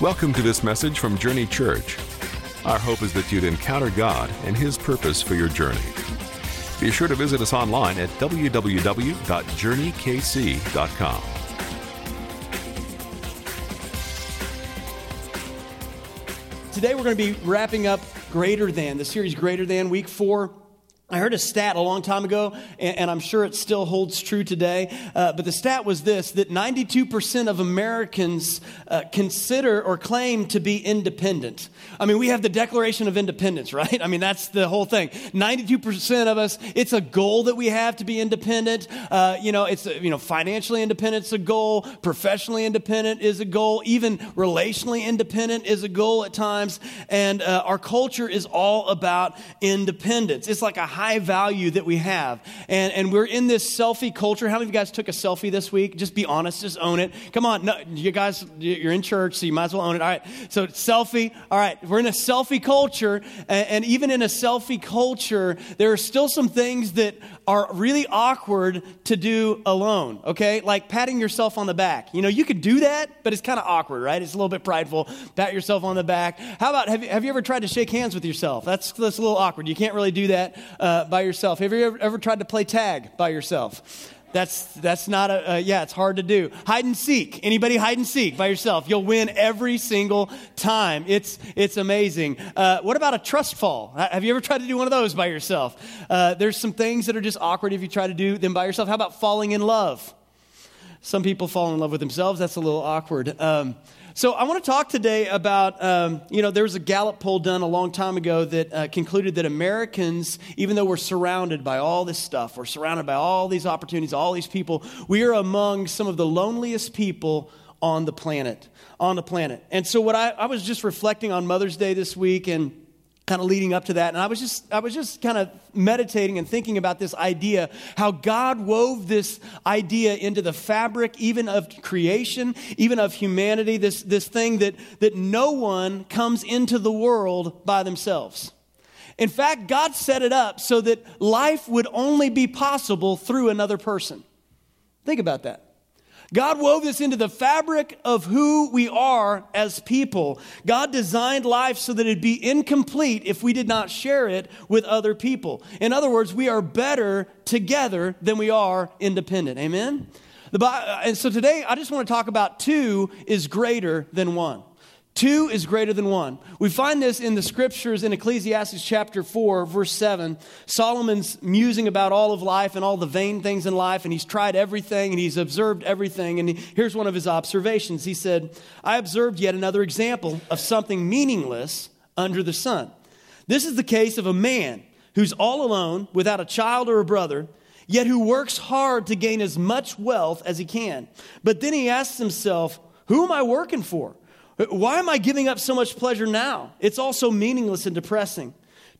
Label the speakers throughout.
Speaker 1: Welcome to this message from Journey Church. Our hope is that you'd encounter God and His purpose for your journey. Be sure to visit us online at www.journeykc.com.
Speaker 2: Today we're going to be wrapping up Greater Than, the series Greater Than, week four. I heard a stat a long time ago, and, and I'm sure it still holds true today. Uh, but the stat was this that 92% of Americans uh, consider or claim to be independent. I mean, we have the Declaration of Independence, right? I mean, that's the whole thing. 92% of us, it's a goal that we have to be independent. Uh, you know, it's, you know, financially independent is a goal, professionally independent is a goal, even relationally independent is a goal at times. And uh, our culture is all about independence. It's like a high value that we have. And, and we're in this selfie culture. How many of you guys took a selfie this week? Just be honest, just own it. Come on, no, you guys, you're in church, so you might as well own it. All right, so selfie. All right, we're in a selfie culture, and, and even in a selfie culture, there are still some things that are really awkward to do alone, okay? Like patting yourself on the back. You know, you could do that, but it's kind of awkward, right? It's a little bit prideful. Pat yourself on the back. How about, have you, have you ever tried to shake hands with yourself? That's, that's a little awkward. You can't really do that uh, by yourself. Have you ever, ever tried to play tag by yourself? That's that's not a uh, yeah. It's hard to do. Hide and seek. Anybody hide and seek by yourself? You'll win every single time. It's it's amazing. Uh, what about a trust fall? Have you ever tried to do one of those by yourself? Uh, there's some things that are just awkward if you try to do them by yourself. How about falling in love? Some people fall in love with themselves. That's a little awkward. Um, so I want to talk today about, um, you know, there was a Gallup poll done a long time ago that uh, concluded that Americans, even though we're surrounded by all this stuff, we're surrounded by all these opportunities, all these people, we are among some of the loneliest people on the planet. On the planet. And so what I, I was just reflecting on Mother's Day this week and kind of leading up to that and i was just i was just kind of meditating and thinking about this idea how god wove this idea into the fabric even of creation even of humanity this this thing that that no one comes into the world by themselves. In fact god set it up so that life would only be possible through another person. Think about that God wove this into the fabric of who we are as people. God designed life so that it'd be incomplete if we did not share it with other people. In other words, we are better together than we are independent. Amen? The, uh, and so today, I just want to talk about two is greater than one. Two is greater than one. We find this in the scriptures in Ecclesiastes chapter 4, verse 7. Solomon's musing about all of life and all the vain things in life, and he's tried everything and he's observed everything. And here's one of his observations. He said, I observed yet another example of something meaningless under the sun. This is the case of a man who's all alone, without a child or a brother, yet who works hard to gain as much wealth as he can. But then he asks himself, Who am I working for? Why am I giving up so much pleasure now? It's all so meaningless and depressing.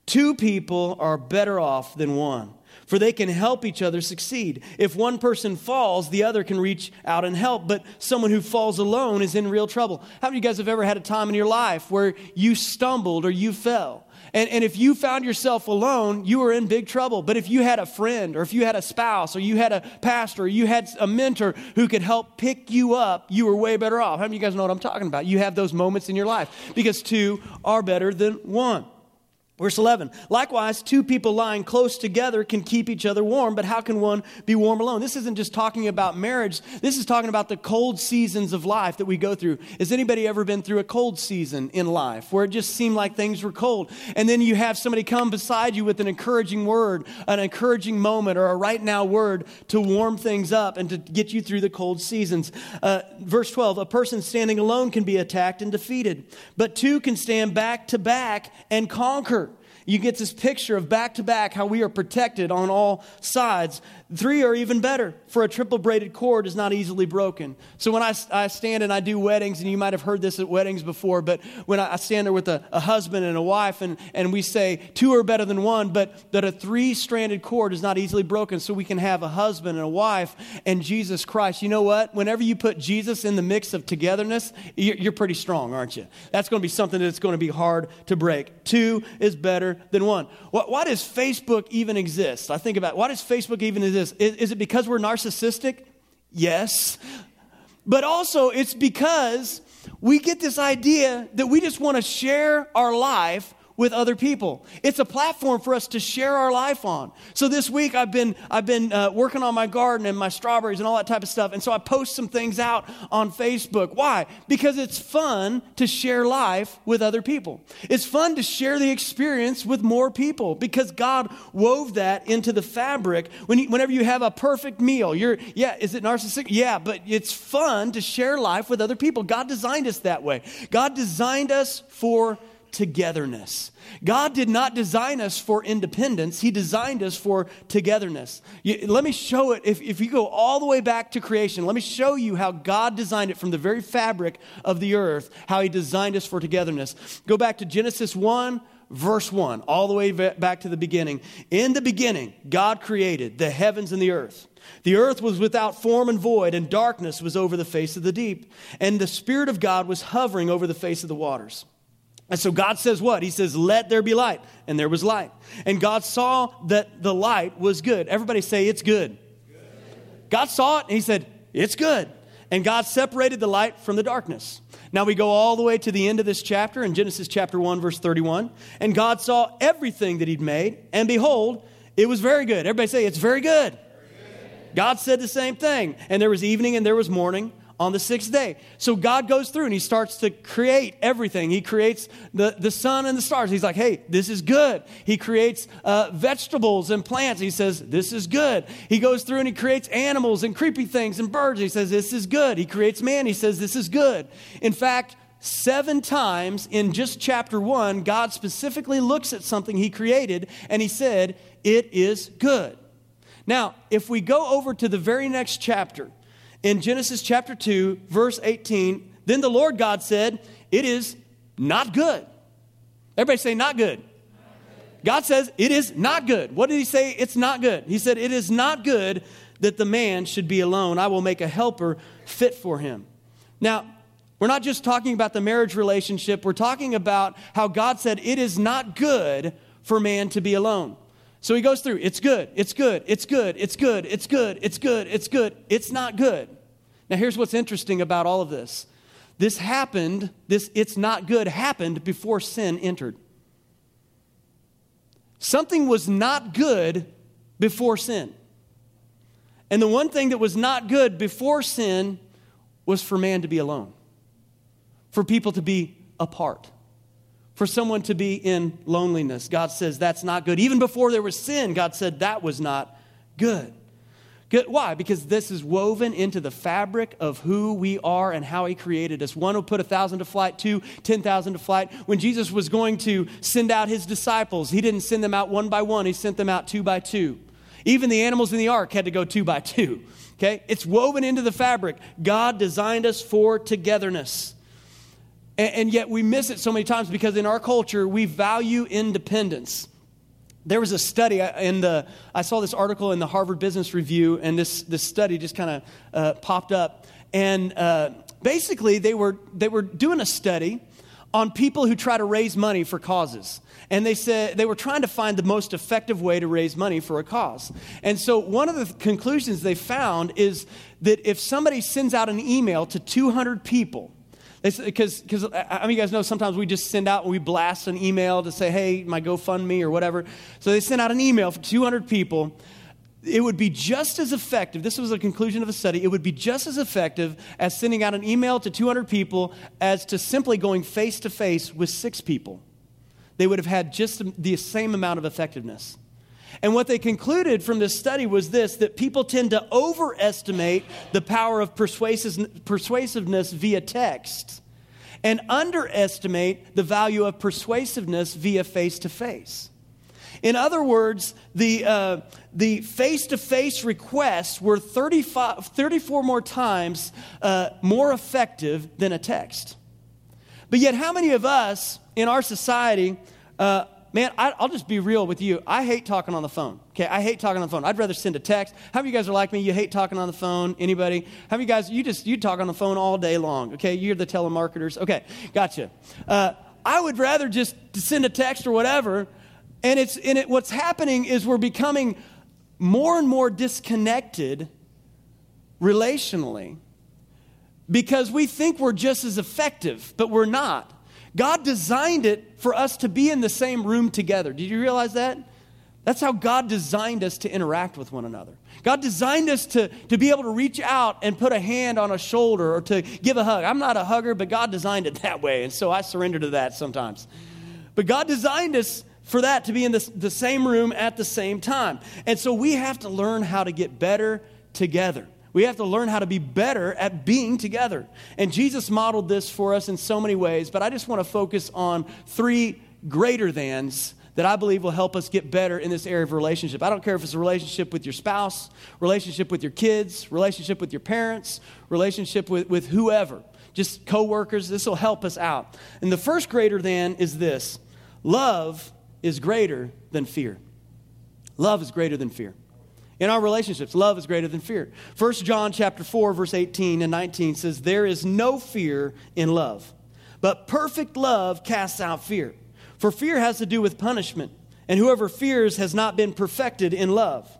Speaker 2: Two people are better off than one, for they can help each other succeed. If one person falls, the other can reach out and help, but someone who falls alone is in real trouble. How many of you guys have ever had a time in your life where you stumbled or you fell? And, and if you found yourself alone, you were in big trouble. But if you had a friend, or if you had a spouse, or you had a pastor, or you had a mentor who could help pick you up, you were way better off. How many of you guys know what I'm talking about? You have those moments in your life because two are better than one. Verse 11, likewise, two people lying close together can keep each other warm, but how can one be warm alone? This isn't just talking about marriage. This is talking about the cold seasons of life that we go through. Has anybody ever been through a cold season in life where it just seemed like things were cold? And then you have somebody come beside you with an encouraging word, an encouraging moment, or a right now word to warm things up and to get you through the cold seasons. Uh, verse 12, a person standing alone can be attacked and defeated, but two can stand back to back and conquer. You get this picture of back to back how we are protected on all sides. Three are even better, for a triple braided cord is not easily broken. So when I, I stand and I do weddings, and you might have heard this at weddings before, but when I, stand there with a, a, husband and a wife, and, and we say two are better than one, but that a three stranded cord is not easily broken, so we can have a husband and a wife and Jesus Christ. You know what? Whenever you put Jesus in the mix of togetherness, you're, you're pretty strong, aren't you? That's going to be something that's going to be hard to break. Two is better than one. Why, why does Facebook even exist? I think about why does Facebook even exist? Is, is it because we're narcissistic? Yes. But also, it's because we get this idea that we just want to share our life with other people. It's a platform for us to share our life on. So this week I've been I've been uh, working on my garden and my strawberries and all that type of stuff. And so I post some things out on Facebook. Why? Because it's fun to share life with other people. It's fun to share the experience with more people because God wove that into the fabric. When you, whenever you have a perfect meal, you're yeah, is it narcissistic? Yeah, but it's fun to share life with other people. God designed us that way. God designed us for togetherness. God did not design us for independence, He designed us for togetherness. You, let me show it. If, if you go all the way back to creation, let me show you how God designed it from the very fabric of the earth, how He designed us for togetherness. Go back to Genesis 1 verse 1, all the way back to the beginning. In the beginning, God created the heavens and the earth. The earth was without form and void, and darkness was over the face of the deep. And the Spirit of God was hovering over the face of the waters. And so God says what? He says, Let there be light. And there was light. And God saw that the light was good. Everybody say, It's good. good. God saw it and He said, It's good. And God separated the light from the darkness. Now we go all the way to the end of this chapter in Genesis chapter 1, verse 31. And God saw everything that He'd made, and behold, it was very good. Everybody say, It's very good. Very good. God said the same thing. And there was evening and there was morning on the sixth day. So God goes through and he starts to create everything. He creates the, the sun and the stars. He's like, hey, this is good. He creates uh, vegetables and plants. He says, this is good. He goes through and he creates animals and creepy things and birds. He says, this is good. He creates man. He says, this is good. In fact, seven times in just chapter one, God specifically looks at something he created and he said, it is good. Now, if we go over to the very next chapter, in Genesis chapter 2, verse 18, then the Lord God said, It is not good. Everybody say, Not good. God says, It is not good. What did he say? It's not good. He said, It is not good that the man should be alone. I will make a helper fit for him. Now, we're not just talking about the marriage relationship, we're talking about how God said, It is not good for man to be alone. So he goes through, it's good, it's good, it's good, it's good, it's good, it's good, it's good, it's not good. Now here's what's interesting about all of this. This happened, this it's not good happened before sin entered. Something was not good before sin. And the one thing that was not good before sin was for man to be alone, for people to be apart for someone to be in loneliness. God says that's not good. Even before there was sin, God said that was not good. Good. Why? Because this is woven into the fabric of who we are and how He created us. One will put a thousand to flight, two, ten thousand to flight. When Jesus was going to send out His disciples, He didn't send them out one by one, He sent them out two by two. Even the animals in the ark had to go two by two. Okay? It's woven into the fabric. God designed us for togetherness. And, and yet we miss it so many times because in our culture, we value independence. There was a study in the, I saw this article in the Harvard Business Review, and this, this study just kind of uh, popped up. And uh, basically, they were, they were doing a study on people who try to raise money for causes. And they said they were trying to find the most effective way to raise money for a cause. And so, one of the conclusions they found is that if somebody sends out an email to 200 people, because I mean you guys know sometimes we just send out we blast an email to say hey my GoFundMe or whatever. So they sent out an email for 200 people. It would be just as effective. This was a conclusion of a study. It would be just as effective as sending out an email to 200 people as to simply going face to face with six people. They would have had just the same amount of effectiveness. And what they concluded from this study was this that people tend to overestimate the power of persuasiveness via text and underestimate the value of persuasiveness via face to face. In other words, the, uh, the face-to-face requests were 35, 34 more times uh, more effective than a text. But yet, how many of us in our society uh, man, I, will just be real with you. I hate talking on the phone. Okay, I hate talking on the phone. I'd rather send a text. How many of you guys are like me? You hate talking on the phone. Anybody? How many of you guys? You just you talk on the phone all day long. Okay, you're the telemarketers. Okay, gotcha. Uh, I would rather just send a text or whatever. And it's in it. What's happening is we're becoming more and more disconnected relationally because we think we're just as effective, but we're not. God designed it for us to be in the same room together. Did you realize that? That's how God designed us to interact with one another. God designed us to, to be able to reach out and put a hand on a shoulder or to give a hug. I'm not a hugger, but God designed it that way, and so I surrender to that sometimes. But God designed us for that to be in the, the same room at the same time. And so we have to learn how to get better together. We have to learn how to be better at being together. And Jesus modeled this for us in so many ways, but I just want to focus on three greater thans that I believe will help us get better in this area of relationship. I don't care if it's a relationship with your spouse, relationship with your kids, relationship with your parents, relationship with, with whoever, just coworkers. This will help us out. And the first greater than is this love is greater than fear. Love is greater than fear. In our relationships, love is greater than fear. 1 John chapter 4 verse 18 and 19 says there is no fear in love, but perfect love casts out fear. For fear has to do with punishment, and whoever fears has not been perfected in love.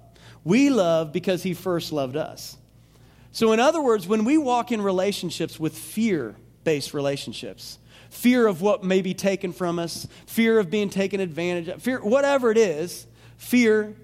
Speaker 2: We love because he first loved us. So in other words, when we walk in relationships with fear-based relationships, fear of what may be taken from us, fear of being taken advantage of, fear whatever it is, fear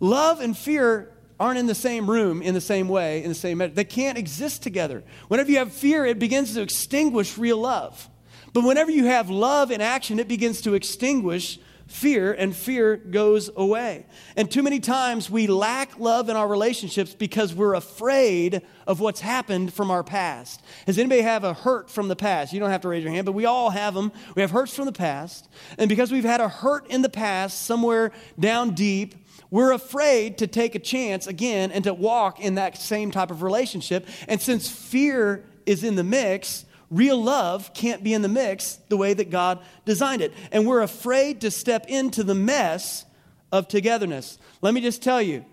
Speaker 2: Love and fear aren't in the same room in the same way, in the same They can't exist together. Whenever you have fear, it begins to extinguish real love. But whenever you have love in action, it begins to extinguish fear, and fear goes away. And too many times we lack love in our relationships because we're afraid of what's happened from our past. Does anybody have a hurt from the past? You don't have to raise your hand, but we all have them. We have hurts from the past. And because we've had a hurt in the past, somewhere down deep, we're afraid to take a chance again and to walk in that same type of relationship. And since fear is in the mix, real love can't be in the mix the way that God designed it. And we're afraid to step into the mess of togetherness. Let me just tell you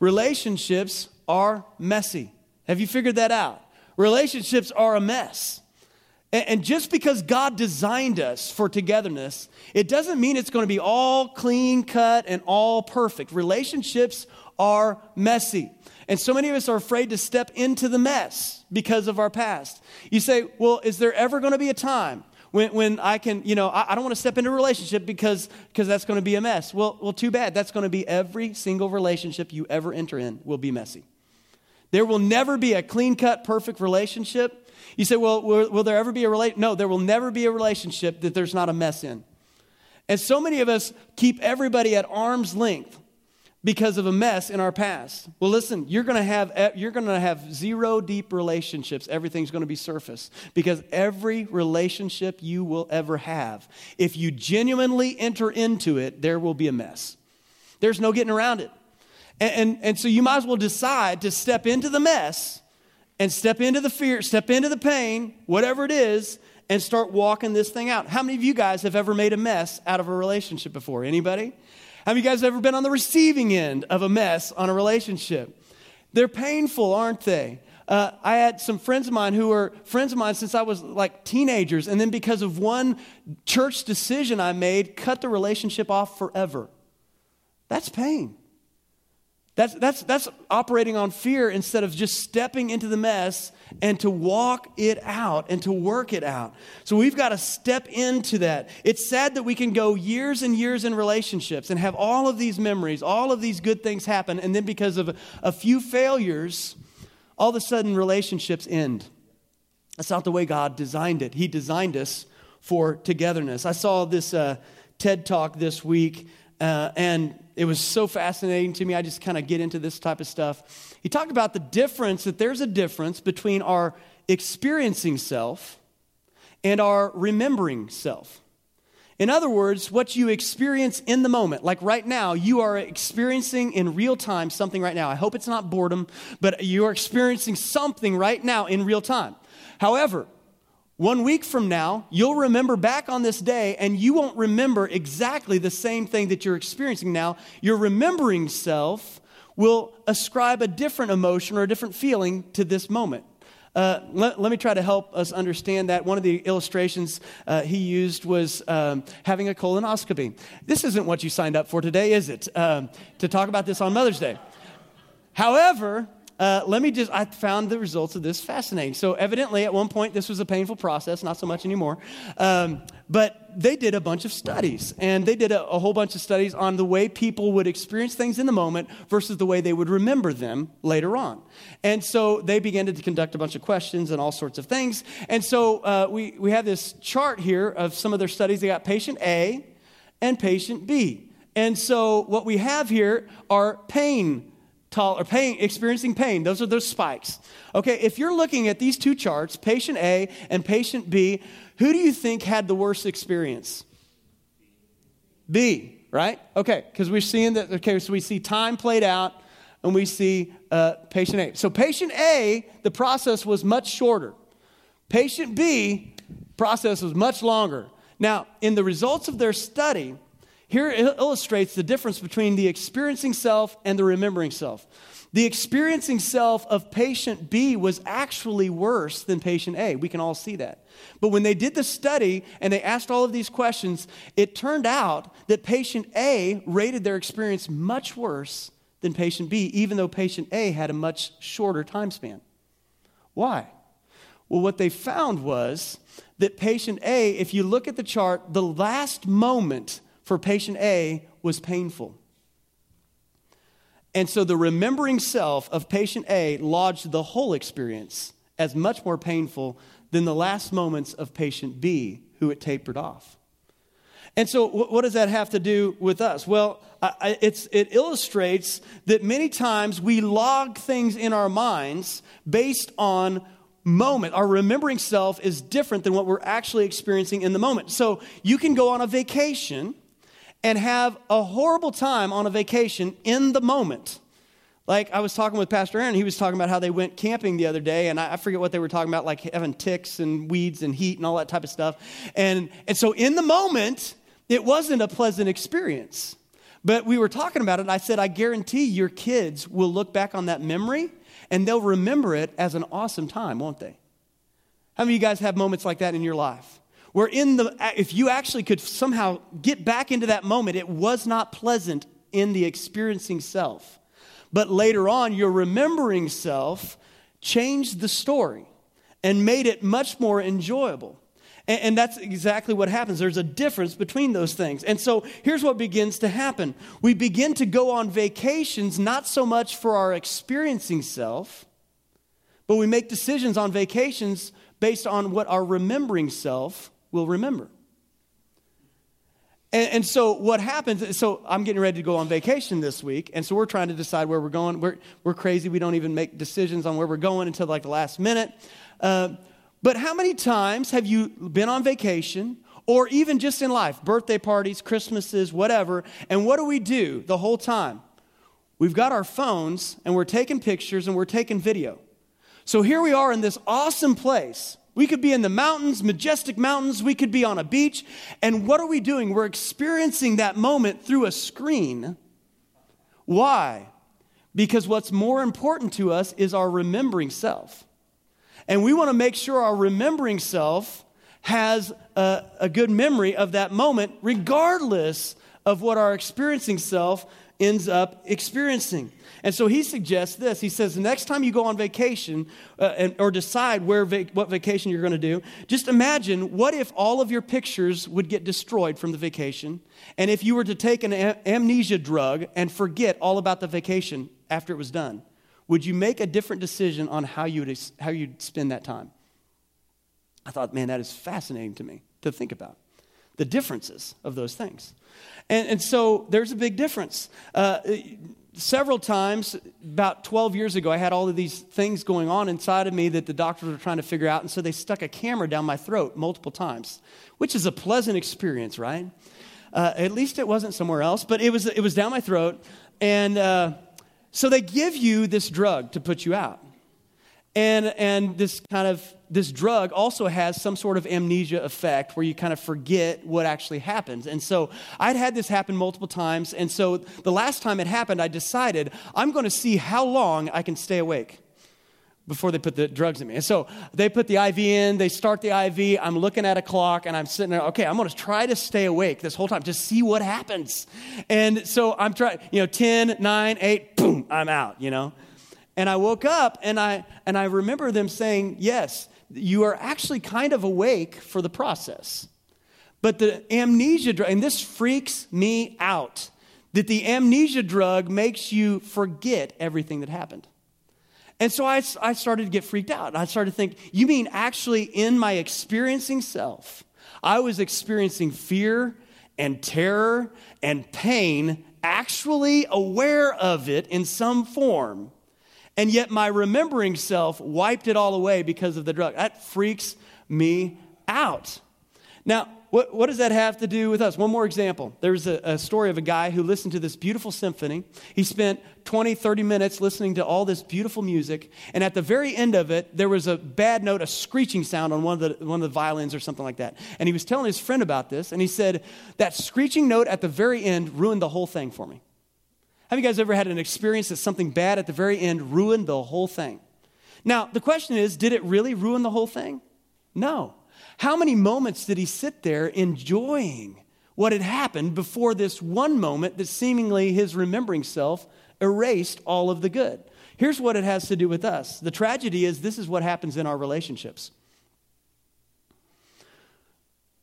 Speaker 2: relationships are messy. Have you figured that out? Relationships are a mess. And just because God designed us for togetherness, it doesn't mean it's going to be all clean cut and all perfect. Relationships are messy. And so many of us are afraid to step into the mess because of our past. You say, well, is there ever going to be a time when, when I can, you know, I, I don't want to step into a relationship because, because that's going to be a mess? Well, well, too bad. That's going to be every single relationship you ever enter in will be messy. There will never be a clean cut, perfect relationship you say, well, will, will there ever be a relationship? No, there will never be a relationship that there's not a mess in. And so many of us keep everybody at arm's length because of a mess in our past. Well, listen, you're going to have you're going to have zero deep relationships. Everything's going to be surface because every relationship you will ever have, if you genuinely enter into it, there will be a mess. There's no getting around it. And, and, and so you might as well decide to step into the mess and step into the fear, step into the pain, whatever it is, and start walking this thing out. How many of you guys have ever made a mess out of a relationship before? Anybody? How many of you guys ever been on the receiving end of a mess on a relationship? They're painful, aren't they? Uh, I had some friends of mine who were friends of mine since I was like teenagers, and then because of one church decision I made, cut the relationship off forever. That's pain. That's, that's, that's operating on fear instead of just stepping into the mess and to walk it out and to work it out. So we've got to step into that. It's sad that we can go years and years in relationships and have all of these memories, all of these good things happen, and then because of a, few failures, all of a sudden relationships end. That's not the way God designed it. He designed us for togetherness. I saw this uh, TED talk this week, uh, and it was so fascinating to me. I just kind of get into this type of stuff. He talked about the difference that there's a difference between our experiencing self and our remembering self. In other words, what you experience in the moment, like right now, you are experiencing in real time something right now. I hope it's not boredom, but you are experiencing something right now in real time. However, one week from now, you'll remember back on this day and you won't remember exactly the same thing that you're experiencing now. Your remembering self will ascribe a different emotion or a different feeling to this moment. Uh, let, let, me try to help us understand that. One of the illustrations uh, he used was um, having a colonoscopy. This isn't what you signed up for today, is it? Um, to talk about this on Mother's Day. However, uh, let me just, I found the results of this fascinating. So, evidently, at one point, this was a painful process, not so much anymore. Um, but they did a bunch of studies, and they did a, a, whole bunch of studies on the way people would experience things in the moment versus the way they would remember them later on. And so they began to conduct a bunch of questions and all sorts of things. And so uh, we, we have this chart here of some of their studies. They got patient A and patient B. And so what we have here are pain or pain, experiencing pain. Those are those spikes. Okay, if you're looking at these two charts, patient A and patient B, who do you think had the worst experience? B, right? Okay, because we're seeing that, okay, so we see time played out and we see uh, patient A. So patient A, the process was much shorter. Patient B, process was much longer. Now, in the results of their study, here it illustrates the difference between the experiencing self and the remembering self. The experiencing self of patient B was actually worse than patient A. We can all see that. But when they did the study and they asked all of these questions, it turned out that patient A rated their experience much worse than patient B, even though patient A had a much shorter time span. Why? Well, what they found was that patient A, if you look at the chart, the last moment for patient A was painful. And so the remembering self of patient A lodged the whole experience as much more painful than the last moments of patient B, who it tapered off. And so, what does that have to do with us? Well, it illustrates that many times we log things in our minds based on moment. Our remembering self is different than what we're actually experiencing in the moment. So, you can go on a vacation and have a horrible time on a vacation in the moment. Like I was talking with Pastor Aaron, he was talking about how they went camping the other day, and I, forget what they were talking about, like having ticks and weeds and heat and all that type of stuff. And, and so in the moment, it wasn't a pleasant experience. But we were talking about it, I said, I guarantee your kids will look back on that memory and they'll remember it as an awesome time, won't they? How many of you guys have moments like that in your life? Where in the if you actually could somehow get back into that moment it was not pleasant in the experiencing self. But later on your remembering self changed the story and made it much more enjoyable. And, and that's exactly what happens. There's a difference between those things. And so here's what begins to happen. We begin to go on vacations not so much for our experiencing self but we make decisions on vacations based on what our remembering self will remember. And, and, so what happens, so I'm getting ready to go on vacation this week, and so we're trying to decide where we're going. We're, we're crazy. We don't even make decisions on where we're going until like the last minute. Uh, but how many times have you been on vacation or even just in life, birthday parties, Christmases, whatever, and what do we do the whole time? We've got our phones and we're taking pictures and we're taking video. So here we are in this awesome place we could be in the mountains, majestic mountains. We could be on a beach. And what are we doing? We're experiencing that moment through a screen. Why? Because what's more important to us is our remembering self. And we want to make sure our remembering self has a, a good memory of that moment, regardless of what our experiencing self ends up experiencing. And so he suggests this. He says, the next time you go on vacation uh, and, or decide where va- what vacation you're going to do, just imagine what if all of your pictures would get destroyed from the vacation, and if you were to take an amnesia drug and forget all about the vacation after it was done. Would you make a different decision on how you'd, how you'd spend that time? I thought, man, that is fascinating to me to think about the differences of those things. And, and so there's a big difference. Uh, several times, about 12 years ago, I had all of these things going on inside of me that the doctors were trying to figure out. And so they stuck a camera down my throat multiple times, which is a pleasant experience, right? Uh, at least it wasn't somewhere else, but it was, it was down my throat. And uh, so they give you this drug to put you out. And, and this kind of this drug also has some sort of amnesia effect where you kind of forget what actually happens. And so I'd had this happen multiple times. And so the last time it happened, I decided I'm going to see how long I can stay awake before they put the drugs in me. And so they put the IV in, they start the IV. I'm looking at a clock and I'm sitting there, okay, I'm going to try to stay awake this whole time, just see what happens. And so I'm trying, you know, 10, 9, 8, boom, I'm out, you know. And I woke up and I, and I remember them saying, Yes, you are actually kind of awake for the process. But the amnesia drug, and this freaks me out, that the amnesia drug makes you forget everything that happened. And so I, I started to get freaked out. I started to think, you mean actually in my experiencing self, I was experiencing fear and terror and pain, actually aware of it in some form. And yet my remembering self wiped it all away because of the drug. That freaks me out. Now, what, what does that have to do with us? One more example. There's a, a, story of a guy who listened to this beautiful symphony. He spent 20, 30 minutes listening to all this beautiful music. And at the very end of it, there was a bad note, a screeching sound on one of the, one of the violins or something like that. And he was telling his friend about this. And he said, That screeching note at the very end ruined the whole thing for me. Have you guys ever had an experience that something bad at the very end ruined the whole thing? Now, the question is, did it really ruin the whole thing? No. How many moments did he sit there enjoying what had happened before this one moment that seemingly his remembering self erased all of the good? Here's what it has to do with us. The tragedy is this is what happens in our relationships.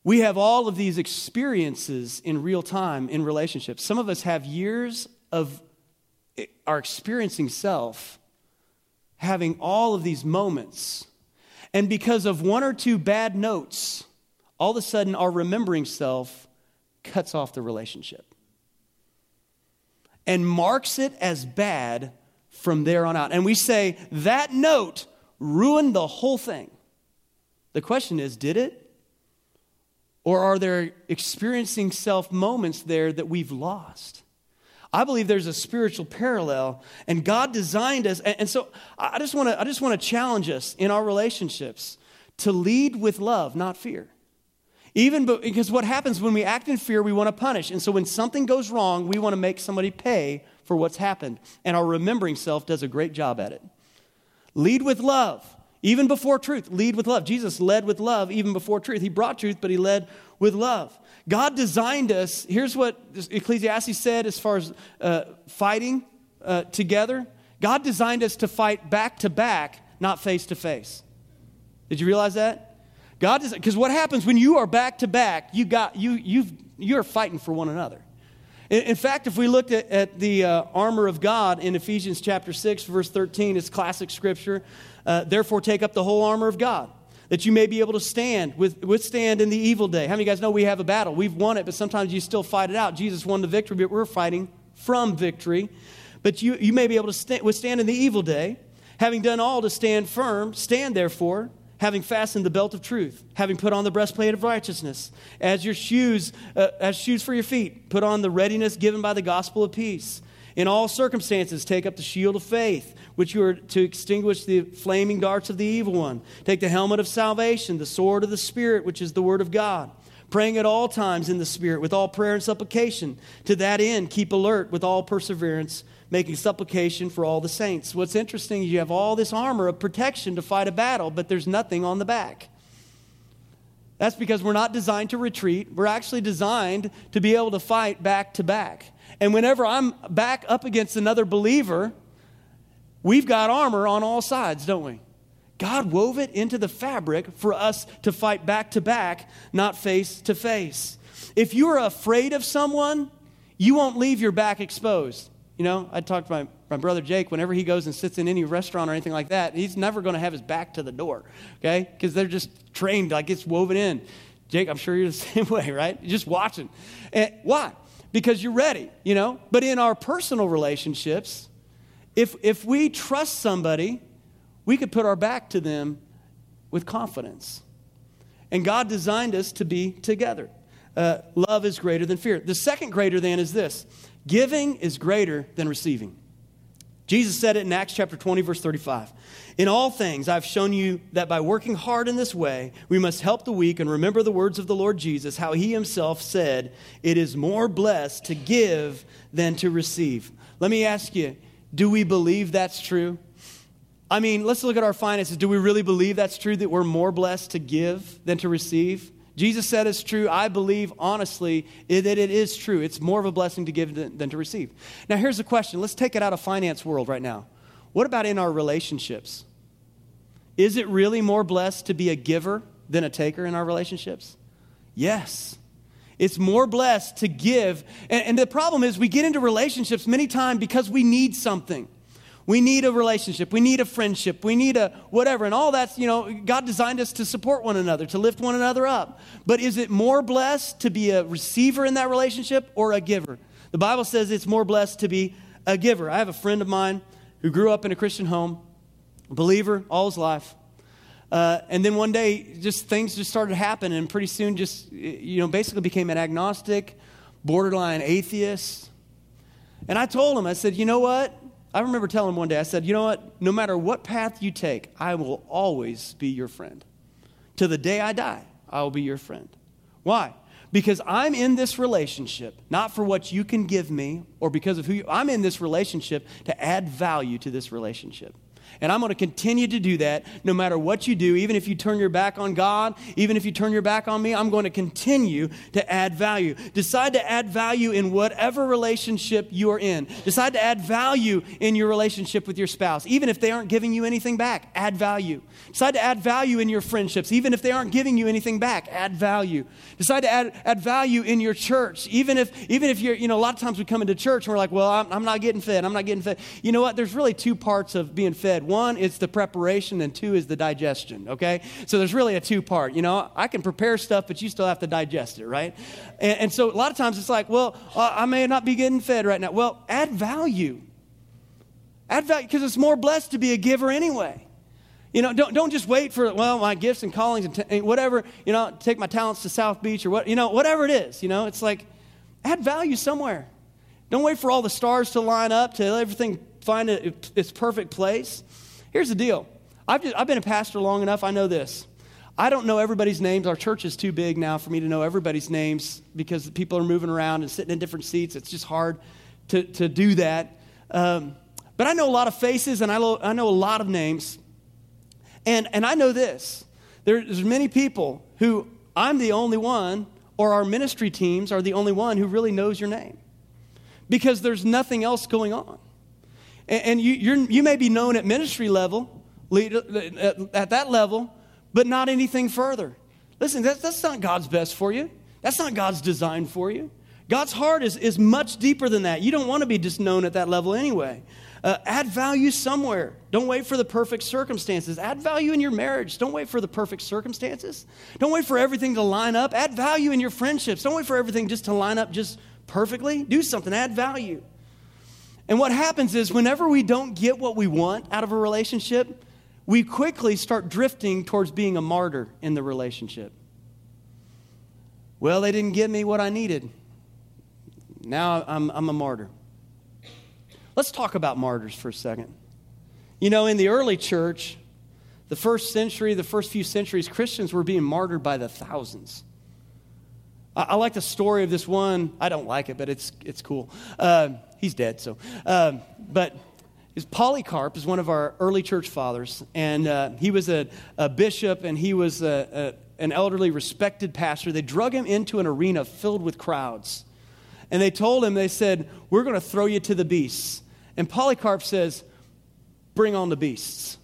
Speaker 2: We have all of these experiences in real time in relationships. Some of us have years of our experiencing self having all of these moments and because of one or two bad notes, all of a sudden our remembering self cuts off the relationship and marks it as bad from there on out. And we say that note ruined the whole thing. The question is, did it? Or are there experiencing self moments there that we've lost? I believe there's a spiritual parallel, and God designed us. And, so I just want to I just want to challenge us in our relationships to lead with love, not fear. Even because what happens when we act in fear, we want to punish. And so when something goes wrong, we want to make somebody pay for what's happened. And our remembering self does a great job at it. Lead with love, even before truth. Lead with love. Jesus led with love even before truth. He brought truth, but he led with love. God designed us. Here's what Ecclesiastes said as far as uh, fighting uh, together God designed us to fight back to back, not face to face. Did you realize that? God because what happens when you are back to back, you got you you you're fighting for one another. In, in fact, if we looked at, at the uh, armor of God in Ephesians chapter six, verse thirteen, it's classic scripture. Uh, Therefore, take up the whole armor of God that you may be able to stand, with, withstand in the evil day. How many of you guys know we have a battle? We've won it, but sometimes you still fight it out. Jesus won the victory, but we're fighting from victory. But you, you may be able to stand, withstand in the evil day. Having done all to stand firm, stand therefore, having fastened the belt of truth, having put on the breastplate of righteousness, as your shoes, uh, as shoes for your feet, put on the readiness given by the gospel of peace. In all circumstances, take up the shield of faith which you are to extinguish the flaming darts of the evil one. Take the helmet of salvation, the sword of the Spirit, which is the word of God. Praying at all times in the Spirit, with all prayer and supplication. To that end, keep alert with all perseverance, making supplication for all the saints. What's interesting is you have all this armor of protection to fight a battle, but there's nothing on the back. That's because we're not designed to retreat. We're actually designed to be able to fight back to back. And whenever I'm back up against another believer, We've got armor on all sides, don't we? God wove it into the fabric for us to fight back to back, not face to face. If you're afraid of someone, you won't leave your back exposed. You know, I talked to my, my brother Jake, whenever he goes and sits in any restaurant or anything like that, he's never going to have his back to the door, okay? Because they're just trained, like it's woven in. Jake, I'm sure you're the same way, right? You're just watching. And why? Because you're ready, you know? But in our personal relationships, if, if we trust somebody, we could put our back to them with confidence. And God designed us to be together. Uh, love is greater than fear. The second greater than is this giving is greater than receiving. Jesus said it in Acts chapter 20, verse 35. In all things, I've shown you that by working hard in this way, we must help the weak and remember the words of the Lord Jesus, how he himself said, It is more blessed to give than to receive. Let me ask you, do we believe that's true? I mean, let's look at our finances. Do we really believe that's true, that we're more blessed to give than to receive? Jesus said it's true. I believe honestly that it is true. It's more of a blessing to give than, to receive. Now, here's the question. Let's take it out of finance world right now. What about in our relationships? Is it really more blessed to be a giver than a taker in our relationships? Yes. It's more blessed to give. And, and the problem is, we get into relationships many times because we need something. We need a relationship. We need a friendship. We need a whatever. And all that's, you know, God designed us to support one another, to lift one another up. But is it more blessed to be a receiver in that relationship or a giver? The Bible says it's more blessed to be a giver. I have a friend of mine who grew up in a Christian home, believer all his life. Uh, and then one day, just things just started happening, and pretty soon, just you know, basically became an agnostic, borderline atheist. And I told him, I said, you know what? I remember telling him one day, I said, you know what? No matter what path you take, I will always be your friend. To the day I die, I will be your friend. Why? Because I'm in this relationship, not for what you can give me or because of who you, I'm in this relationship to add value to this relationship. And I'm going to continue to do that no matter what you do, even if you turn your back on God, even if you turn your back on me, I'm going to continue to add value. Decide to add value in whatever relationship you are in. Decide to add value in your relationship with your spouse, even if they aren't giving you anything back. Add value. Decide to add value in your friendships, even if they aren't giving you anything back. Add value. Decide to add, add value in your church, even if, even if you're, you know, a lot of times we come into church and we're like, well, I'm, I'm not getting fed. I'm not getting fed. You know what? There's really two parts of being fed. One, it's the preparation, and two is the digestion, okay? So there's really a two part. You know, I can prepare stuff, but you still have to digest it, right? And, and so a lot of times it's like, well, uh, I may not be getting fed right now. Well, add value. Add value, because it's more blessed to be a giver anyway. You know, don't, don't just wait for, well, my gifts and callings and, t- whatever, you know, take my talents to South Beach or what, you know, whatever it is, you know, it's like add value somewhere. Don't wait for all the stars to line up to everything find its perfect place. Here's the deal I've, just, I've been a pastor long enough, I know this. I don't know everybody's names. Our church is too big now for me to know everybody's names because people are moving around and sitting in different seats. It's just hard to, to do that. Um, but I know a lot of faces and I, lo- I know a lot of names. And, and I know this there's many people who I'm the only one, or our ministry teams are the only one who really knows your name because there's nothing else going on. And you, you may be known at ministry level, at that level, but not anything further. Listen, that's, that's not God's best for you. That's not God's design for you. God's heart is, is much deeper than that. You don't want to be just known at that level anyway. Uh, add value somewhere. Don't wait for the perfect circumstances. Add value in your marriage. Don't wait for the perfect circumstances. Don't wait for everything to line up. Add value in your friendships. Don't wait for everything just to line up just perfectly. Do something, add value. And what happens is, whenever we don't get what we want out of a relationship, we quickly start drifting towards being a martyr in the relationship. Well, they didn't give me what I needed. Now I'm, I'm a martyr. Let's talk about martyrs for a second. You know, in the early church, the first century, the first few centuries, Christians were being martyred by the thousands. I, I like the story of this one. I don't like it, but it's, it's cool. Uh, he's dead, so. Um, but is Polycarp is one of our early church fathers, and uh, he was a, a, bishop and he was a, a, an elderly, respected pastor. They drug him into an arena filled with crowds, and they told him, they said, "We're going to throw you to the beasts." And Polycarp says, "Bring on the beasts."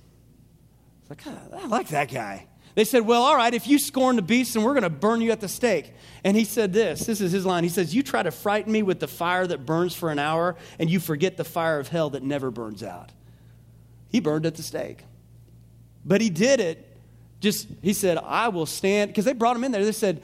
Speaker 2: Like ah, I like that guy. They said, Well, all right, if you scorn the beasts, then we're going to burn you at the stake. And he said this this is his line. He says, You try to frighten me with the fire that burns for an hour, and you forget the fire of hell that never burns out. He burned at the stake. But he did it just, he said, I will stand, because they brought him in there. They said,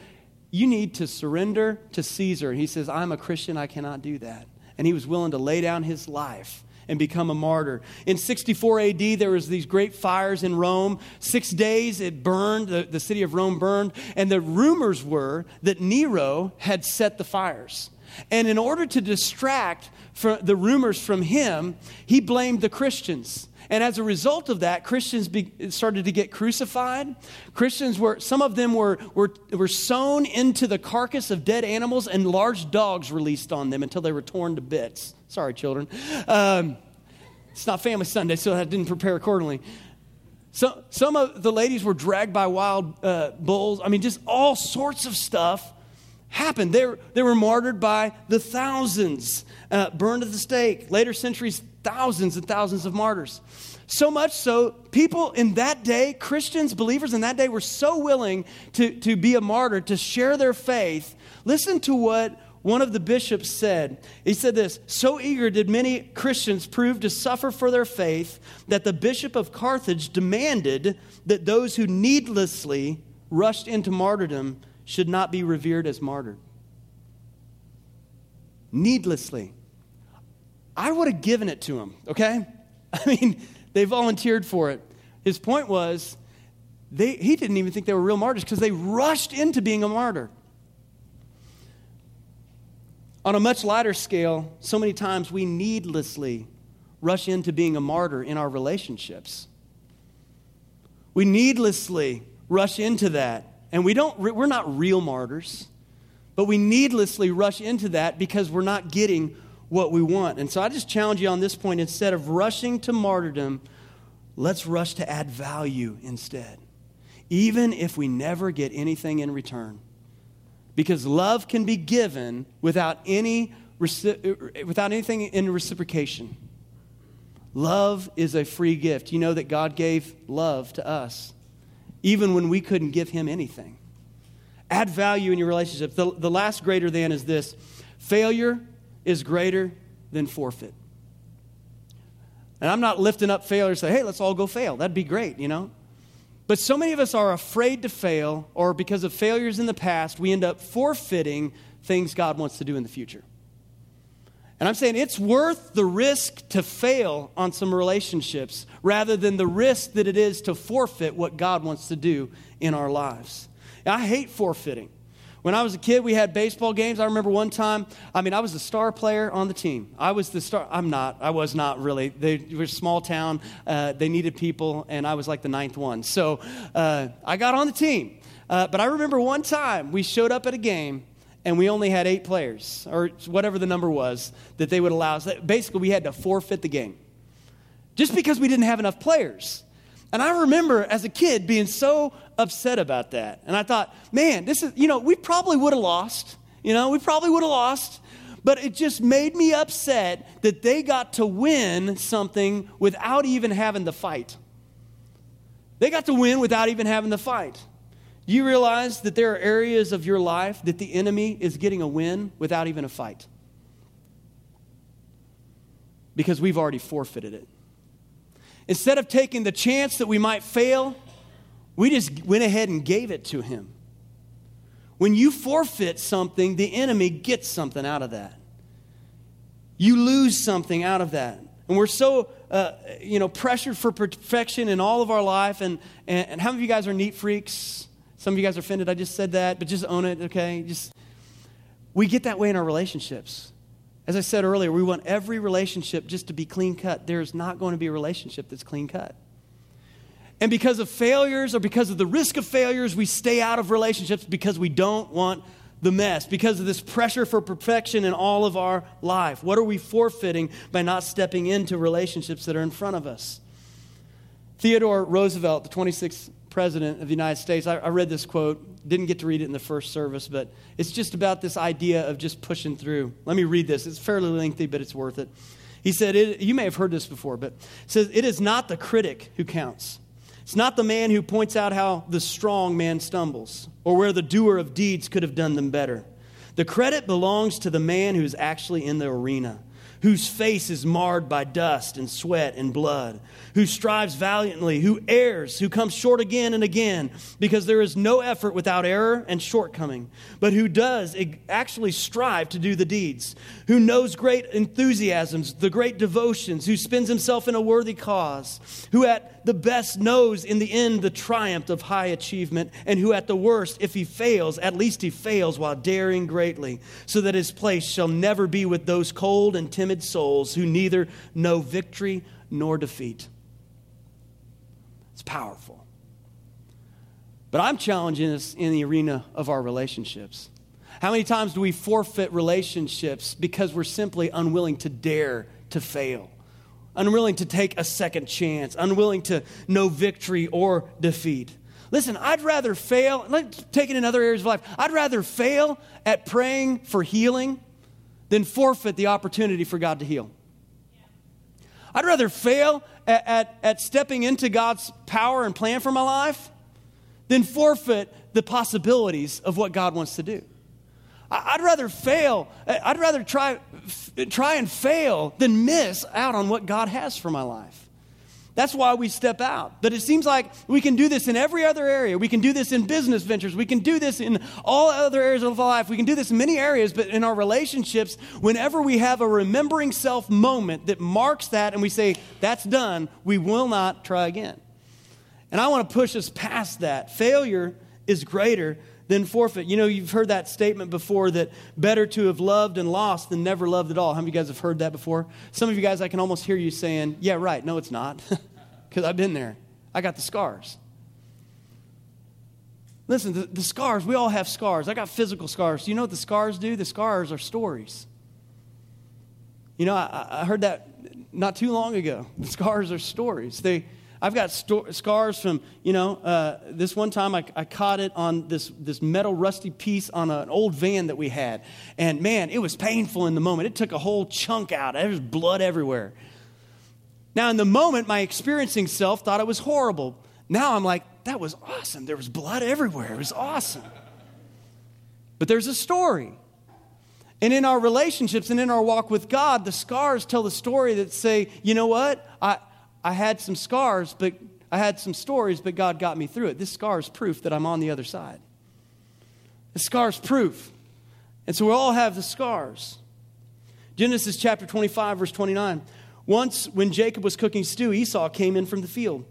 Speaker 2: You need to surrender to Caesar. And he says, I'm a Christian, I cannot do that. And he was willing to lay down his life and become a martyr. In 64 AD, there was these great fires in Rome. Six days it burned, the, the city of Rome burned, and the rumors were that Nero had set the fires. And in order to distract the rumors from him, he blamed the Christians. And as a result of that, Christians be, started to get crucified. Christians were, some of them were, were, were sewn into the carcass of dead animals, and large dogs released on them until they were torn to bits. Sorry, children. Um, it's not Family Sunday, so I didn't prepare accordingly. So, some of the ladies were dragged by wild uh, bulls. I mean, just all sorts of stuff happened. They were, they were martyred by the thousands, uh, burned at the stake. Later centuries, thousands and thousands of martyrs. So much so, people in that day, Christians, believers in that day, were so willing to, to be a martyr, to share their faith. Listen to what one of the bishops said. He said this So eager did many Christians prove to suffer for their faith that the bishop of Carthage demanded that those who needlessly rushed into martyrdom should not be revered as martyred. Needlessly. I would have given it to him, okay? I mean, they volunteered for it. His point was, they, he didn't even think they were real martyrs because they rushed into being a martyr. On a much lighter scale, so many times we needlessly rush into being a martyr in our relationships. We needlessly rush into that. And we don't, we're not real martyrs, but we needlessly rush into that because we're not getting what we want. And so I just challenge you on this point instead of rushing to martyrdom, let's rush to add value instead, even if we never get anything in return because love can be given without any without anything in reciprocation. Love is a free gift. You know that God gave love to us, even when we couldn't give Him anything. Add value in your relationship. The, the last greater than is this failure is greater than forfeit. And I'm not lifting up failure and say, hey, let's all go fail. That'd be great, you know? But so many of us are afraid to fail, or because of failures in the past, we end up forfeiting things God wants to do in the future. And I'm saying it's worth the risk to fail on some relationships rather than the risk that it is to forfeit what God wants to do in our lives. I hate forfeiting. When I was a kid, we had baseball games. I remember one time, I mean, I was the star player on the team. I was the star. I'm not. I was not really. They were a small town. Uh, they needed people, and I was like the ninth one. So uh, I got on the team. Uh, but I remember one time we showed up at a game, and we only had eight players, or whatever the number was that they would allow us. Basically, we had to forfeit the game just because we didn't have enough players. And I remember as a kid being so upset about that. And I thought, man, this is, you know, we probably would have lost. You know, we probably would have lost. But it just made me upset that they got to win something without even having the fight. They got to win without even having the fight. You realize that there are areas of your life that the enemy is getting a win without even a fight? Because we've already forfeited it. Instead of taking the chance that we might fail, we just went ahead and gave it to him. When you forfeit something, the enemy gets something out of that. You lose something out of that. And we're so, uh, you know, pressured for perfection in all of our life. And, and, and how many of you guys are neat freaks? Some of you guys are offended. I just said that, but just own it, okay? Just we get that way in our relationships. As I said earlier, we want every relationship just to be clean cut. There's not going to be a relationship that's clean cut. And because of failures or because of the risk of failures, we stay out of relationships because we don't want the mess, because of this pressure for perfection in all of our life. What are we forfeiting by not stepping into relationships that are in front of us? Theodore Roosevelt, the 26th president of the United States, I, I read this quote, didn't get to read it in the first service, but it's just about this idea of just pushing through. Let me read this. It's fairly lengthy, but it's worth it. He said, it, You may have heard this before, but says, It is not the critic who counts it's not the man who points out how the strong man stumbles or where the doer of deeds could have done them better. The credit belongs to the man who's actually in the arena whose face is marred by dust and sweat and blood, who strives valiantly, who errs, who comes short again and again, because there is no effort without error and shortcoming, but who does actually strive to do the deeds, who knows great enthusiasms, the great devotions, who spends himself in a worthy cause, who at the best knows in the end the triumph of high achievement, and who at the worst, if he fails, at least he fails while daring greatly, so that his place shall never be with those cold and timid souls who neither know victory nor defeat. It's powerful. But I'm challenging us in the arena of our relationships. How many times do we forfeit relationships because we're simply unwilling to dare to fail? Unwilling to take a second chance, unwilling to know victory or defeat. Listen, I'd rather fail, let's take it in other areas of life. I'd rather fail at praying for healing than forfeit the opportunity for God to heal. I'd rather fail at, at, at stepping into God's power and plan for my life than forfeit the possibilities of what God wants to do. I'd rather fail, uh, I'd rather try, try and fail than miss out on what God has for my life. That's why we step out. But it seems like we can do this in every other area. We can do this in business ventures. We can do this in all other areas of life. We can do this in many areas, but in our relationships, whenever we have a remembering self moment that marks that and we say, that's done, we will not try again. And I want to push us past that. Failure is greater than forfeit. You know, you've heard that statement before that better to have loved and lost than never loved at all. How many of you guys have heard that before? Some of you guys, I can almost hear you saying, Yeah, right. No, it's not. Because I've been there. I got the scars. Listen, the, the, scars, we all have scars. I got physical scars. You know what the scars do? The scars are stories. You know, I, I heard that not too long ago. The scars are stories. They, I've got sto- scars from, you know, uh, this one time I, I, caught it on this, this metal rusty piece on an old van that we had. And man, it was painful in the moment. It took a whole chunk out, there was blood everywhere. Now, in the moment, my experiencing self thought it was horrible. Now I'm like, that was awesome. There was blood everywhere. It was awesome. But there's a story. And in our relationships and in our walk with God, the scars tell the story that say, you know what? I, I had some scars, but I had some stories, but God got me through it. This scar is proof that I'm on the other side. The scar is proof. And so we all have the scars. Genesis chapter 25, verse 29. Once, when Jacob was cooking stew, Esau came in from the field.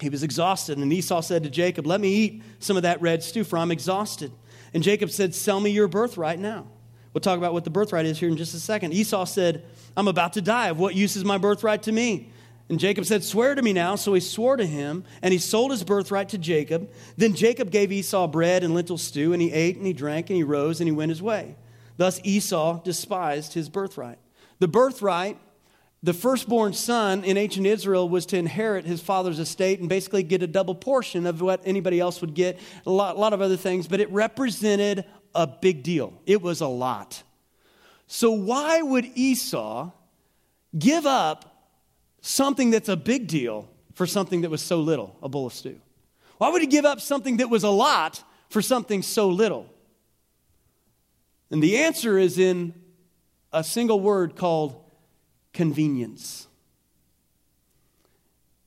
Speaker 2: He was exhausted, and Esau said to Jacob, Let me eat some of that red stew, for I'm exhausted. And Jacob said, Sell me your birthright now. We'll talk about what the birthright is here in just a second. Esau said, I'm about to die. Of what use is my birthright to me? And Jacob said, Swear to me now. So he swore to him, and he sold his birthright to Jacob. Then Jacob gave Esau bread and lentil stew, and he ate and he drank and he rose and he went his way. Thus Esau despised his birthright. The birthright, the firstborn son in ancient Israel was to inherit his father's estate and basically get a double portion of what anybody else would get, a lot, a lot of other things, but it represented a big deal. It was a lot. So, why would Esau give up something that's a big deal for something that was so little, a bowl of stew? Why would he give up something that was a lot for something so little? And the answer is in a single word called convenience.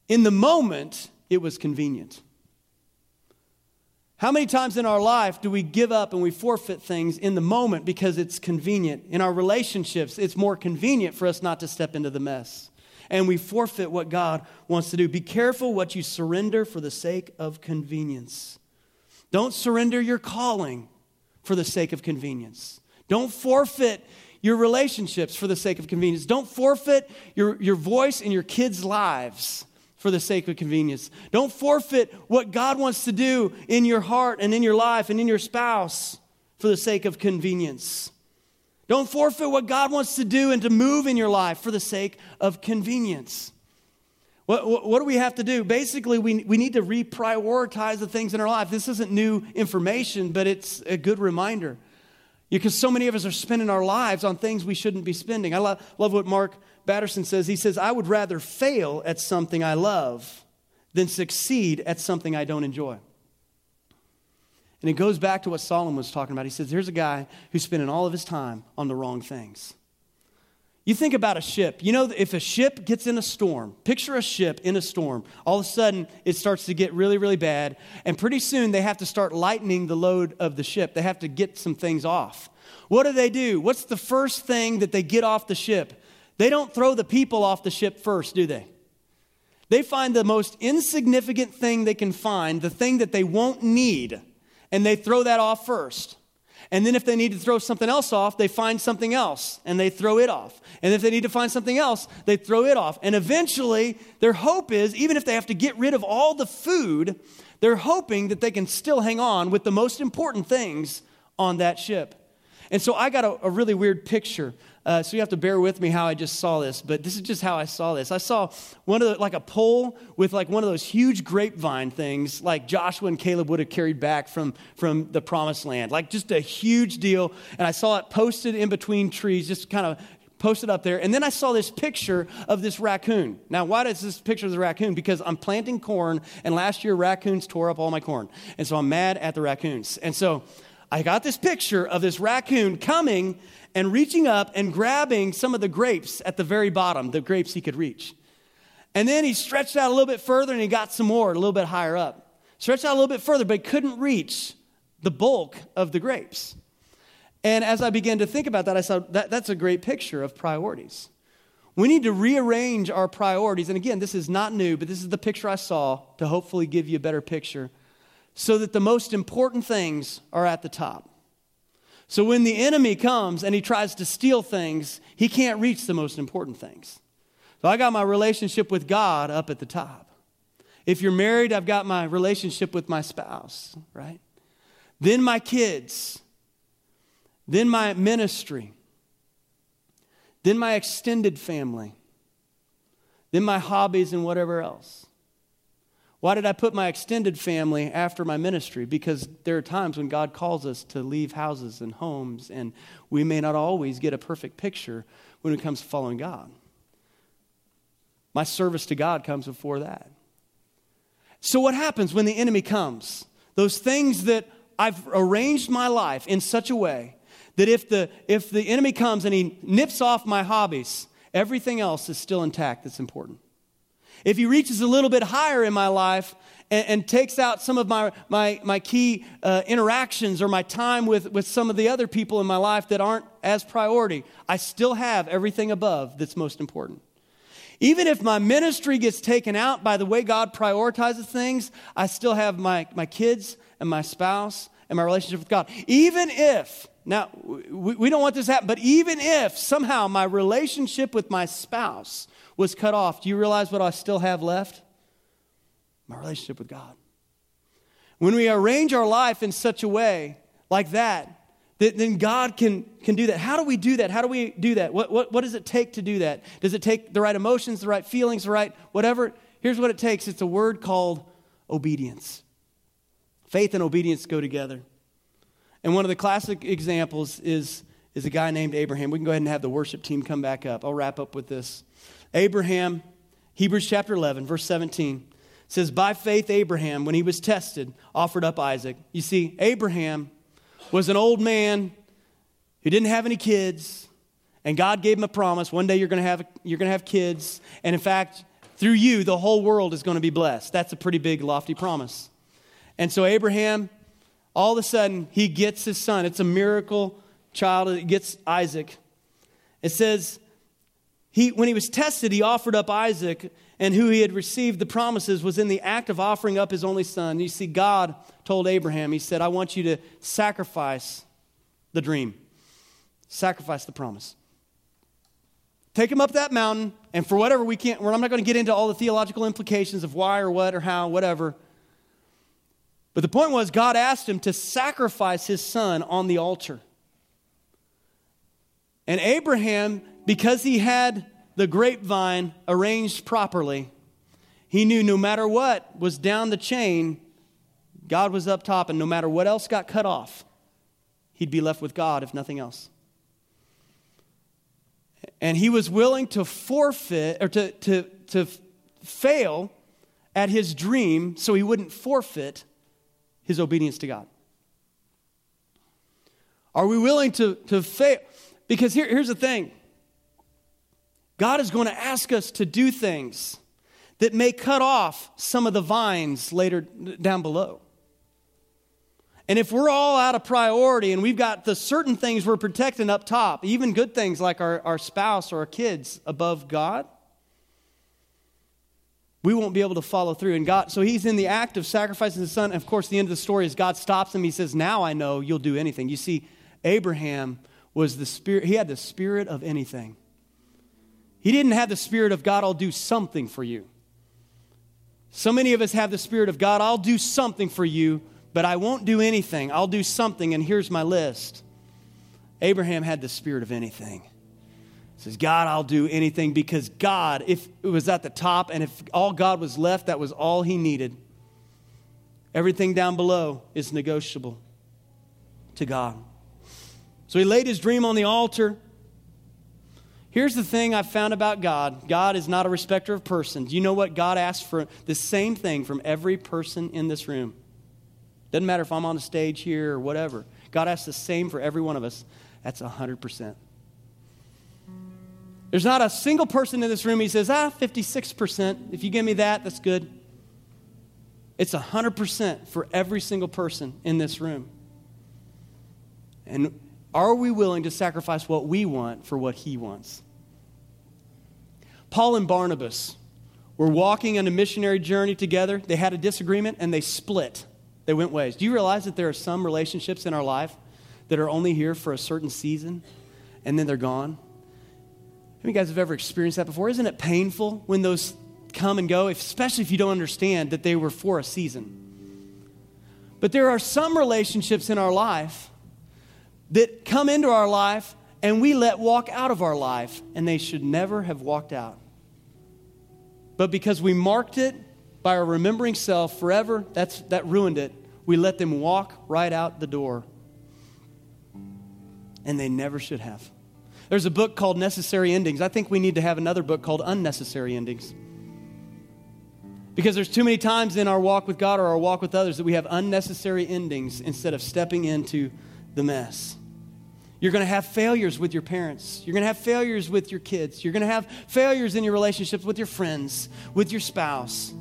Speaker 2: In the moment, it was convenient. How many times in our life do we give up and we forfeit things in the moment because it's convenient? In our relationships, it's more convenient for us not to step into the mess and we forfeit what God wants to do. Be careful what you surrender for the sake of convenience. Don't surrender your calling for the sake of convenience. Don't forfeit your relationships for the sake of convenience. Don't forfeit your, your voice in your kids' lives for the sake of convenience. Don't forfeit what God wants to do in your heart and in your life and in your spouse for the sake of convenience. Don't forfeit what God wants to do and to move in your life for the sake of convenience. What, what, what, do we have to do? Basically, we, we need to reprioritize the things in our life. This isn't new information, but it's a good reminder. Because so many of us are spending our lives on things we shouldn't be spending. I love, love what Mark Batterson says. He says, I would rather fail at something I love than succeed at something I don't enjoy. And it goes back to what Solomon was talking about. He says, Here's a guy who's spending all of his time on the wrong things. You think about a ship. You know, if a ship gets in a storm, picture a ship in a storm. All of a sudden, it starts to get really, really bad. And pretty soon, they have to start lightening the load of the ship. They have to get some things off. What do they do? What's the first thing that they get off the ship? They don't throw the people off the ship first, do they? They find the most insignificant thing they can find, the thing that they won't need and they throw that off first. And then if they need to throw something else off, they find something else and they throw it off. And if they need to find something else, they throw it off. And eventually, their hope is even if they have to get rid of all the food, they're hoping that they can still hang on with the most important things on that ship. And so I got a, a really weird picture uh, so you have to bear with me how I just saw this, but this is just how I saw this. I saw one of the, like a pole with like one of those huge grapevine things, like Joshua and Caleb would have carried back from from the promised land, like just a huge deal. And I saw it posted in between trees, just kind of posted up there. And then I saw this picture of this raccoon. Now, why does this picture of the raccoon? Because I'm planting corn, and last year raccoons tore up all my corn. And so I'm mad at the raccoons. And so I got this picture of this raccoon coming and reaching up and grabbing some of the grapes at the very bottom, the grapes he could reach. And then he stretched out a little bit further and he got some more a little bit higher up. Stretched out a little bit further, but couldn't reach the bulk of the grapes. And as I began to think about that, I said, that, that's a great picture of priorities. We need to rearrange our priorities. And again, this is not new, but this is the picture I saw to hopefully give you a better picture so that the most important things are at the top. So when the enemy comes and he tries to steal things, he can't reach the most important things. So I got my relationship with God up at the top. If you're married, I've got my relationship with my spouse, right? Then my kids then my ministry, then my extended family, then my hobbies and whatever else. Why did I put my extended family after my ministry? Because there are times when God calls us to leave houses and homes, and we may not always get a perfect picture when it comes to following God. My service to God comes before that. So, what happens when the enemy comes? Those things that I've arranged my life in such a way that if the, if the enemy comes and he nips off my hobbies, everything else is still intact that's important. If he reaches a little bit higher in my life and, and takes out some of my, my, my key uh, interactions or my time with, with some of the other people in my life that aren't as priority, I still have everything above that's most important. Even if my ministry gets taken out by the way God prioritizes things, I still have my, my kids and my spouse and my relationship with God. Even if now, we, we don't want this to happen, but even if somehow my relationship with my spouse was cut off, do you realize what I still have left? My relationship with God. When we arrange our life in such a way like that, that then God can, can do that. How do we do that? How do we do that? What, what, what does it take to do that? Does it take the right emotions, the right feelings, the right whatever? Here's what it takes it's a word called obedience. Faith and obedience go together. And one of the classic examples is, is a guy named Abraham. We can go ahead and have the worship team come back up. I'll wrap up with this. Abraham, Hebrews chapter 11, verse 17 says, By faith, Abraham, when he was tested, offered up Isaac. You see, Abraham was an old man who didn't have any kids, and God gave him a promise one day you're going to have, you're going to have kids. And in fact, through you, the whole world is going to be blessed. That's a pretty big, lofty promise. And so Abraham all of a sudden he gets his son. It's a miracle child. It gets Isaac. It says, he, when he was tested, he offered up Isaac, and who he had received the promises was in the act of offering up his only son. You see, God told Abraham, He said, I want you to sacrifice the dream, sacrifice the promise. Take him up that mountain, and for whatever we can't, I'm not going to get into all the theological implications of why or what or how, whatever. But the point was, God asked him to sacrifice his son on the altar. And Abraham, because he had the grapevine arranged properly, he knew no matter what was down the chain, God was up top, and no matter what else got cut off, he'd be left with God, if nothing else. And he was willing to forfeit or to, to, to fail at his dream so he wouldn't forfeit his obedience to God? Are we willing to, to fail? Because here, here's the thing God is going to ask us to do things that may cut off some of the vines later down below. And if we're all out of priority and we've got the certain things we're protecting up top, even good things like our, our spouse or our kids above God, we won't be able to follow through. And God, so he's in the act of sacrificing his son. And of course, the end of the story is God stops him. He says, Now I know you'll do anything. You see, Abraham was the spirit, he had the spirit of anything. He didn't have the spirit of God, I'll do something for you. So many of us have the spirit of God, I'll do something for you, but I won't do anything. I'll do something, and here's my list. Abraham had the spirit of anything says, God, I'll do anything because God, if it was at the top and if all God was left, that was all he needed. Everything down below is negotiable to God. So he laid his dream on the altar. Here's the thing I've found about God God is not a respecter of persons. You know what? God asks for the same thing from every person in this room. Doesn't matter if I'm on the stage here or whatever. God asks the same for every one of us. That's 100%. There's not a single person in this room he says, ah, 56%. If you give me that, that's good. It's 100% for every single person in this room. And are we willing to sacrifice what we want for what he wants? Paul and Barnabas were walking on a missionary journey together. They had a disagreement and they split. They went ways. Do you realize that there are some relationships in our life that are only here for a certain season and then they're gone? How you guys have ever experienced that before? Isn't it painful when those come and go, especially if you don't understand that they were for a season? But there are some relationships in our life that come into our life and we let walk out of our life, and they should never have walked out. But because we marked it by our remembering self forever, that's, that ruined it. We let them walk right out the door. And they never should have. There's a book called Necessary Endings. I think we need to have another book called Unnecessary Endings. Because there's too many times in our walk with God or our walk with others that we have unnecessary endings instead of stepping into the mess. You're going to have failures with your parents. You're going to have failures with your kids. You're going to have failures in your relationships with your friends, with your spouse.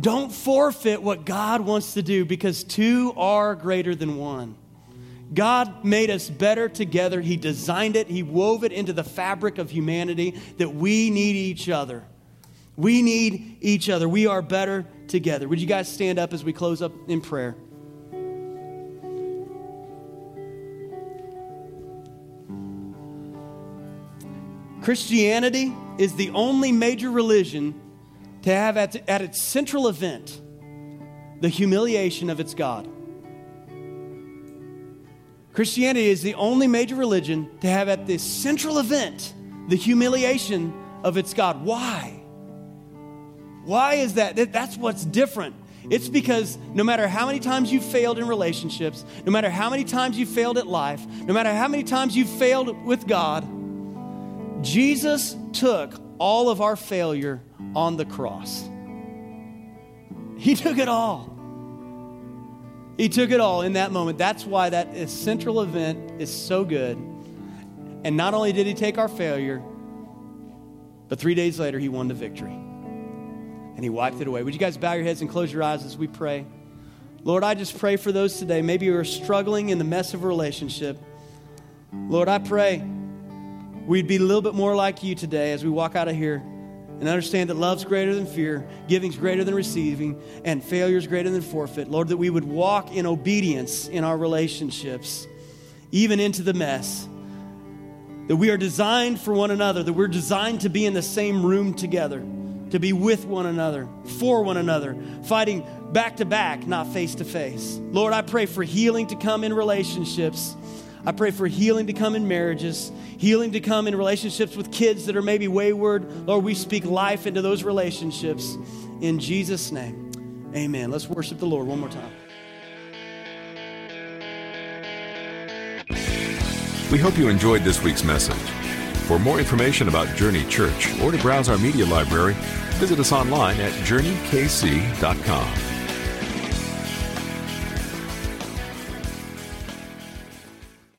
Speaker 2: Don't forfeit what God wants to do because two are greater than one. God made us better together. He designed it, He wove it into the fabric of humanity that we need each other. We need each other. We are better together. Would you guys stand up as we close up in prayer? Christianity is the only major religion to have at, at its central event the humiliation of its God. Christianity is the only major religion to have at this central event the humiliation of its God. Why? Why is that? That's what's different. It's because no matter how many times you've failed in relationships, no matter how many times you've failed at life, no matter how many times you've failed with God, Jesus took all of our failure on the cross. He took it all. He took it all in that moment. That's why that central event is so good. And not only did he take our failure, but three days later, he won the victory. And he wiped it away. Would you guys bow your heads and close your eyes as we pray? Lord, I just pray for those today. Maybe you are struggling in the mess of a relationship. Lord, I pray we'd be a little bit more like you today as we walk out of here and understand that love's greater than fear, giving's greater than receiving, and failure's greater than forfeit. Lord, that we would walk in obedience in our relationships, even into the mess. That we are designed for one another, that we're designed to be in the same room together, to be with one another, for one another, fighting back to back, not face to face. Lord, I pray for healing to come in relationships. I pray for healing to come in marriages, healing to come in relationships with kids that are maybe wayward. Lord, we speak life into those relationships in Jesus' name. Amen. Let's worship the Lord one more time.
Speaker 1: We hope you enjoyed this week's message. For more information about Journey Church or to browse our media library, visit us online at journeykc.com.